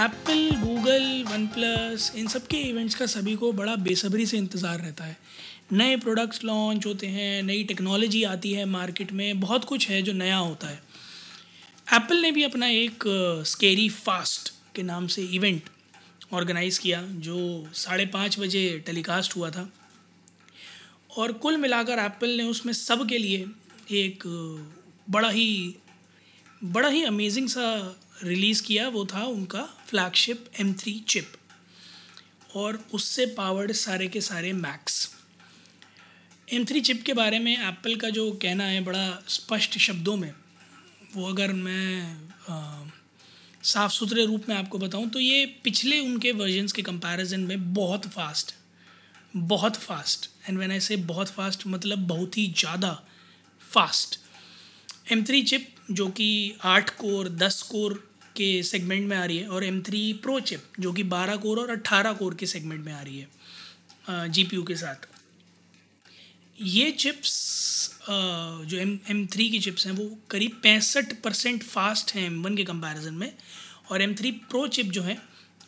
Apple Google OnePlus इन सब के इवेंट्स का सभी को बड़ा बेसब्री से इंतज़ार रहता है। नए प्रोडक्ट्स लॉन्च होते हैं, नई टेक्नोलॉजी आती है मार्केट में, बहुत कुछ है जो नया होता है। एप्पल ने भी अपना एक स्केरी फास्ट के नाम से इवेंट ऑर्गेनाइज़ किया, जो साढ़े पाँच बजे टेलीकास्ट हुआ था। और कुल मिलाकर एप्पल ने उसमें सब के लिए एक बड़ा ही बड़ा ही अमेजिंग सा रिलीज़ किया वो था उनका फ्लैगशिप एम थ्री चिप। और उससे पावर्ड सारे के सारे मैक्स एम थ्री चिप के बारे में एप्पल का जो कहना है बड़ा स्पष्ट शब्दों में, वो अगर मैं साफ़ सुथरे रूप में आपको बताऊँ तो ये पिछले उनके वर्जन्स के कंपैरिजन में बहुत फास्ट बहुत फास्ट एंड व्हेन आई से बहुत फास्ट मतलब बहुत ही ज़्यादा फास्ट एम थ्री चिप जो कि आठ कोर, दस कोर के सेगमेंट में आ रही है और एम थ्री प्रो चिप जो कि बारह कोर और अट्ठारह कोर के सेगमेंट में आ रही है जी पी यू के साथ। ये चिप्स जो एम एम थ्री की चिप्स हैं, वो करीब पैंसठ परसेंट फास्ट हैं एम वन के कंपैरिजन में और एम थ्री प्रो चिप जो है,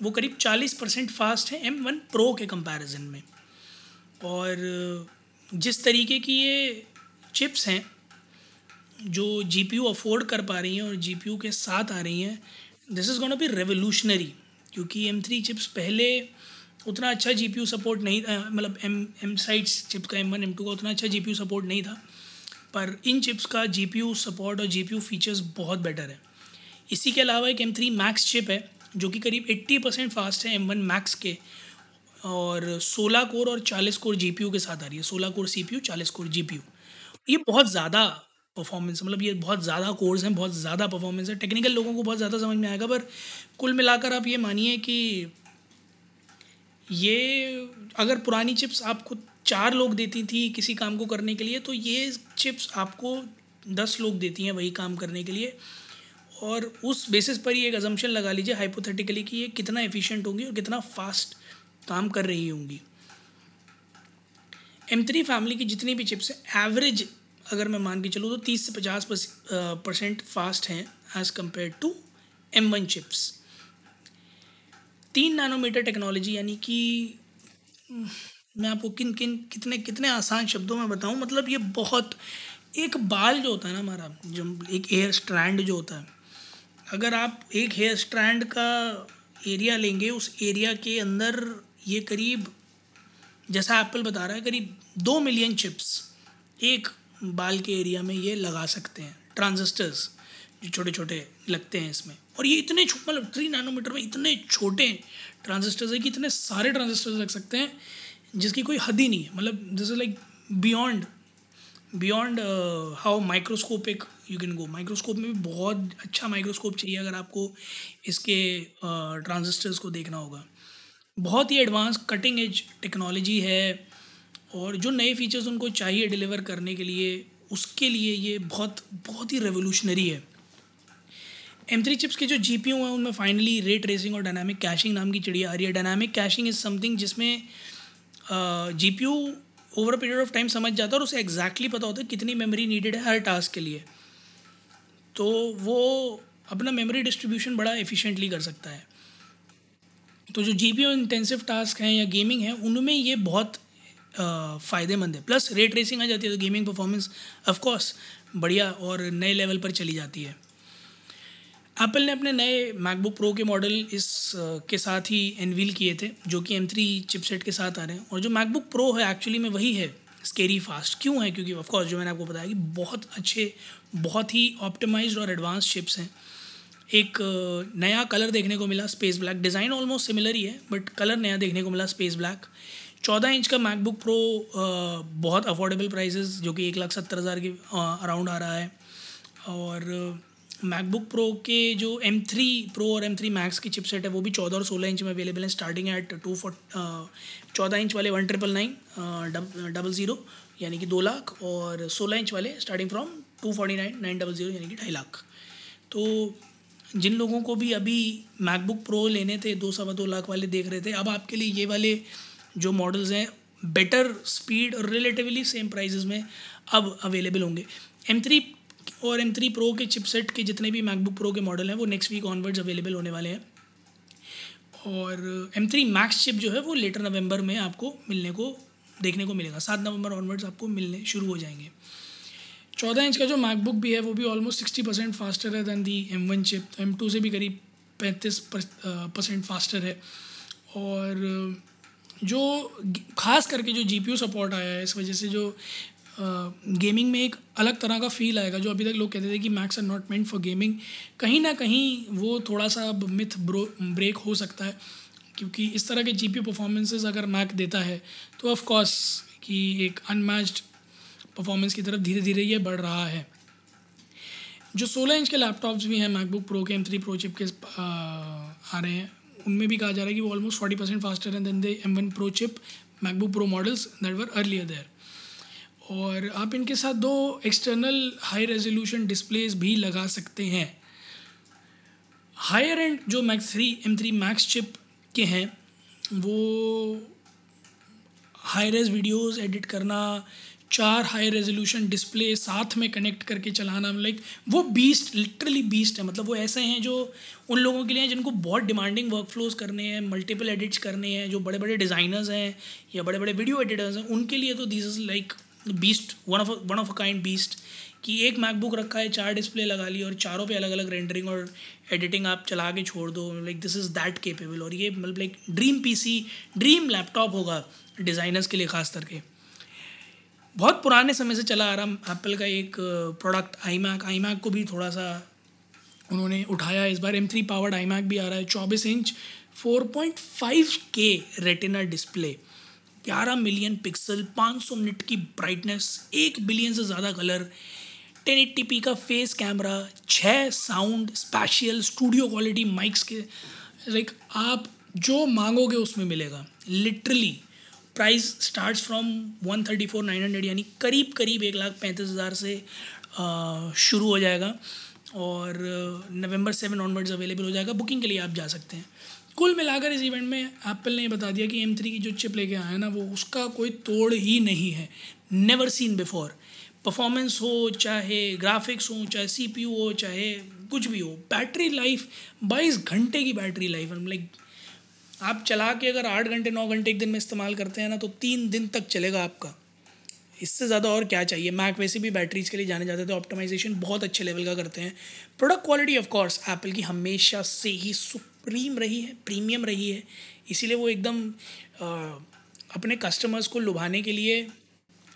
वो करीब चालीस परसेंट फास्ट है एम वन प्रो के कंपैरिजन में। और, जिस तरीके की ये चिप्स हैं जो जी पी यू अफोर्ड कर पा रही हैं और जी पी यू के साथ आ रही हैं this is gonna be revolutionary क्योंकि एम थ्री चिप्स पहले उतना अच्छा जी पी यू सपोर्ट नहीं था मतलब एम एम साइड्स चिप का एम वन एम टू का उतना अच्छा जी पी यू सपोर्ट नहीं था, पर इन चिप्स का जी पी यू सपोर्ट और जी पी यू फीचर्स बहुत बेटर है। इसी के अलावा एक एम थ्री मैक्स चिप है, जो कि करीब एट्टी परसेंट फास्ट है एम वन मैक्स के, और सोलह कोर और चालीस कोर जी पी यू के साथ आ रही है, सोलह कोर सी पी यू चालीस कोर जी पी यू ये बहुत ज़्यादा परफॉर्मेंस मतलब ये बहुत ज़्यादा कोर्स हैं, बहुत ज़्यादा परफॉर्मेंस है। टेक्निकल लोगों को बहुत ज़्यादा समझ में आएगा, पर कुल मिलाकर आप ये मानिए कि ये अगर पुरानी चिप्स आपको चार लोग देती थी किसी काम को करने के लिए तो ये चिप्स आपको दस लोग देती हैं वही काम करने के लिए। और उस बेसिस पर ही एक अजम्पन लगा लीजिए हाइपोथेटिकली कि ये कितना एफिशिएंट होंगी और कितना फास्ट काम कर रही होंगी। एम थ्री फैमिली की जितनी भी चिप्स हैं एवरेज अगर मैं मान के चलूँ तो तीस से पचास परसेंट फास्ट हैं as compare to M one chips तीन नैनोमीटर टेक्नोलॉजी यानी कि, मैं आपको किन किन, कितने कितने आसान शब्दों में बताऊँ मतलब ये बहुत, एक बाल जो होता है ना हमारा, जो एक हेयर स्ट्रैंड जो होता है, अगर आप एक हेयर स्ट्रैंड का एरिया लेंगे, उस एरिया के अंदर ये करीब, जैसा एप्पल बता रहा है, करीब दो मिलियन चिप्स एक बाल के एरिया में ये लगा सकते हैं। ट्रांजिस्टर्स जो छोटे छोटे लगते हैं इसमें। और ये इतने मतलब थ्री नैनोमीटर में इतने छोटे ट्रांजिस्टर्स है कि इतने सारे ट्रांजिस्टर्स लग सकते हैं जिसकी कोई हद ही नहीं है। मतलब this is like beyond beyond how microscopic you can go microscope में भी बहुत अच्छा माइक्रोस्कोप चाहिए अगर आपको इसके ट्रांजिस्टर्स uh, को देखना होगा। बहुत ही एडवांस कटिंग एज टेक्नोलॉजी है। और जो नए फीचर्स उनको चाहिए डिलीवर करने के लिए, उसके लिए ये बहुत बहुत ही रेवोल्यूशनरी है। एम थ्री चिप्स के जो जी पी हैं, उनमें फाइनली रेट रेसिंग और डायनामिक कैशिंग नाम की चिड़िया आ रही है। डायनामिक कैशिंग इज़ समथिंग जिसमें G P U over period of time समझ जाता है और उसे एग्जैक्टली पता होता है कितनी मेमोरी नीडेड है हर टास्क के लिए। तो वो अपना मेमोरी डिस्ट्रीब्यूशन बड़ा एफिशिएंटली कर सकता है। तो जो जी पी इंटेंसिव टास्क हैं या गेमिंग है, उनमें ये बहुत फ़ायदेमंद है। प्लस रेट रेसिंग आ जाती है तो गेमिंग परफॉर्मेंस ऑफकोर्स बढ़िया और नए लेवल पर चली जाती है। एप्पल ने अपने नए मैकबुक प्रो के मॉडल इस के साथ ही एनवील किए थे, जो कि एम थ्री चिपसेट के साथ आ रहे हैं। और जो मैकबुक प्रो है एक्चुअली में वही है स्केरी फास्ट क्यों है? क्योंकि ऑफकोर्स जो मैंने आपको बताया कि बहुत अच्छे, बहुत ही ऑप्टिमाइज और एडवांस चिप्स हैं। एक नया कलर देखने को मिला space black design almost similar ही है बट कलर नया देखने को मिला स्पेस ब्लैक चौदह इंच का मैकबुक प्रो बहुत अफोर्डेबल प्राइसेस जो कि एक लाख सत्तर हज़ार के अराउंड आ रहा है। और मैकबुक प्रो के जो एम थ्री प्रो और एम थ्री मैक्स की चिपसेट है, वो भी चौदह और सोलह इंच में अवेलेबल है स्टार्टिंग एट टू चौदह इंच वाले one triple nine double zero यानी कि दो लाख, और सोलह इंच वाले starting from two forty nine nine double zero यानी कि ढाई लाख। तो जिन लोगों को भी अभी मैकबुक प्रो लेने थे, दो सवा दो लाख वाले देख रहे थे, अब आपके लिए ये वाले जो मॉडल्स हैं बेटर स्पीड और रिलेटिवली सेम प्राइजेस में अब अवेलेबल होंगे। एम थ्री और एम थ्री प्रो के चिपसेट के जितने भी मैकबुक प्रो के मॉडल हैं, वो नेक्स्ट वीक ऑनवर्ड्स अवेलेबल होने वाले हैं। और एम थ्री मैक्स चिप जो है, वो लेटर नवंबर में आपको मिलने को, देखने को मिलेगा। सात नवंबर ऑनवर्ड्स आपको मिलने शुरू हो जाएँगे। चौदह इंच का जो मैकबुक भी है, वो भी ऑलमोस्ट सिक्सटी परसेंट फास्टर है than the M one chip M two से भी करीब पैंतीस परसेंट फास्टर है। और जो खास करके जो जीपीयू सपोर्ट आया है इस वजह से जो गेमिंग में एक अलग तरह का फील आएगा जो अभी तक लोग कहते थे कि Macs are not meant for gaming कहीं ना कहीं वो थोड़ा सा अब मिथ ब्रो ब्रेक हो सकता है क्योंकि इस तरह के जी पी परफॉर्मेंसेज अगर मैक देता है तो ऑफ़ कोर्स कि एक अनमैच्ड परफॉर्मेंस की तरफ़ धीरे धीरे ये बढ़ रहा है। जो 16 इंच के लैपटॉप्स भी हैं मैकबुक प्रो के एम थ्री प्रो चिप के आ, आ रहे हैं उनमें भी कहा जा रहा है कि वो ऑलमोस्ट फोर्टी परसेंट फास्टर हैं than the M one pro chip MacBook Pro models that were earlier there और आप इनके साथ दो एक्सटर्नल हाई रेजोल्यूशन डिस्प्लेस भी लगा सकते हैं। हायर एंड जो max three M three max chip के हैं, वो हाई रेज वीडियोस एडिट करना चार हाई रेजोल्यूशन डिस्प्ले साथ में कनेक्ट करके चलाना लाइक वो बीस्ट लिटरली बीस्ट है। मतलब वो ऐसे हैं जो उन लोगों के लिए हैं जिनको बहुत डिमांडिंग वर्क फ्लोज करने हैं मल्टीपल एडिट्स करने हैं, जो बड़े बड़े डिज़ाइनर्स हैं या बड़े बड़े वीडियो एडिटर्स हैं, उनके लिए तो this is like beast one of one of a kind beast कि एक मैकबुक रखा है, चार डिस्प्ले लगा ली और चारों पे अलग अलग रेंडरिंग और एडिटिंग आप चला के छोड़ दो like this is that capable और ये मतलब like dream PC dream laptop होगा डिज़ाइनर्स के लिए ख़ास करके। बहुत पुराने समय से चला आ रहा एप्पल का एक product iMac iMac को भी थोड़ा सा उन्होंने उठाया। इस बार M three powered iMac भी आ रहा है, चौबीस इंच फोर पॉइंट फाइव के रेटिना डिस्प्ले ग्यारह मिलियन पिक्सल पाँच सौ मिनट की ब्राइटनेस एक बिलियन से ज़्यादा कलर टेन एट्टी पी का फेस कैमरा छः sound special studio quality mics के लाइक आप जो मांगोगे उसमें मिलेगा। Literally price starts from one thirty four nine hundred यानी करीब करीब एक लाख पैंतीस हज़ार से शुरू हो जाएगा। और नवंबर सेवन ऑनवर्ड्स अवेलेबल हो जाएगा। बुकिंग के लिए आप जा सकते हैं। कुल मिलाकर इस इवेंट में एप्पल ने बता दिया कि एम थ्री की जो चिप लेके है ना, वो उसका कोई तोड़ ही नहीं है। नेवर सीन बिफोर परफॉर्मेंस हो, चाहे ग्राफिक्स हो, चाहे सीपीयू हो, चाहे कुछ भी हो बैटरी लाइफ बाईस घंटे की बैटरी लाइफ लाइक आप चला के अगर आठ घंटे नौ घंटे एक दिन में इस्तेमाल करते हैं ना तो तीन दिन तक चलेगा आपका। इससे ज़्यादा और क्या चाहिए? मैक वैसे भी बैटरीज के लिए जाने जाते थे ऑप्टिमाइजेशन बहुत अच्छे लेवल का करते हैं। Product quality of course Apple की हमेशा से ही सुप्रीम रही है प्रीमियम रही है। इसीलिए वो एकदम आ, अपने कस्टमर्स को लुभाने के लिए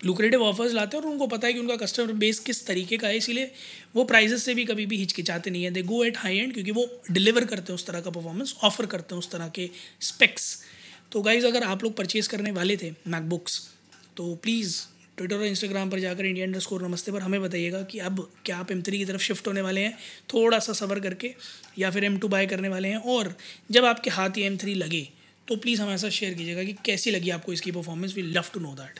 लुक्रेटिव ऑफर्स लाते हैं और उनको पता है कि उनका कस्टमर बेस किस तरीके का है, इसीलिए वो प्राइजेस से भी कभी भी हिचकिचाते नहीं है। They go at high end क्योंकि वो डिलीवर करते हैं उस तरह का परफॉर्मेंस ऑफ़र करते हैं उस तरह के स्पेक्स तो गाइज़ अगर आप लोग परचेज़ करने वाले थे मैकबुक्स तो प्लीज़ ट्विटर और इंस्टाग्राम पर जाकर इंडिया इंडर स्कोर नमस्ते पर हमें बताइएगा कि अब क्या आप एम थ्री की तरफ़ शिफ्ट होने वाले हैं, थोड़ा सा सफ़र करके, या फिर एम टू बाय करने वाले हैं। और जब आपके हाथ ये एम थ्री लगे तो प्लीज़ हमारे साथ शेयर कीजिएगा कि कैसी लगी आपको इसकी performance we love to know that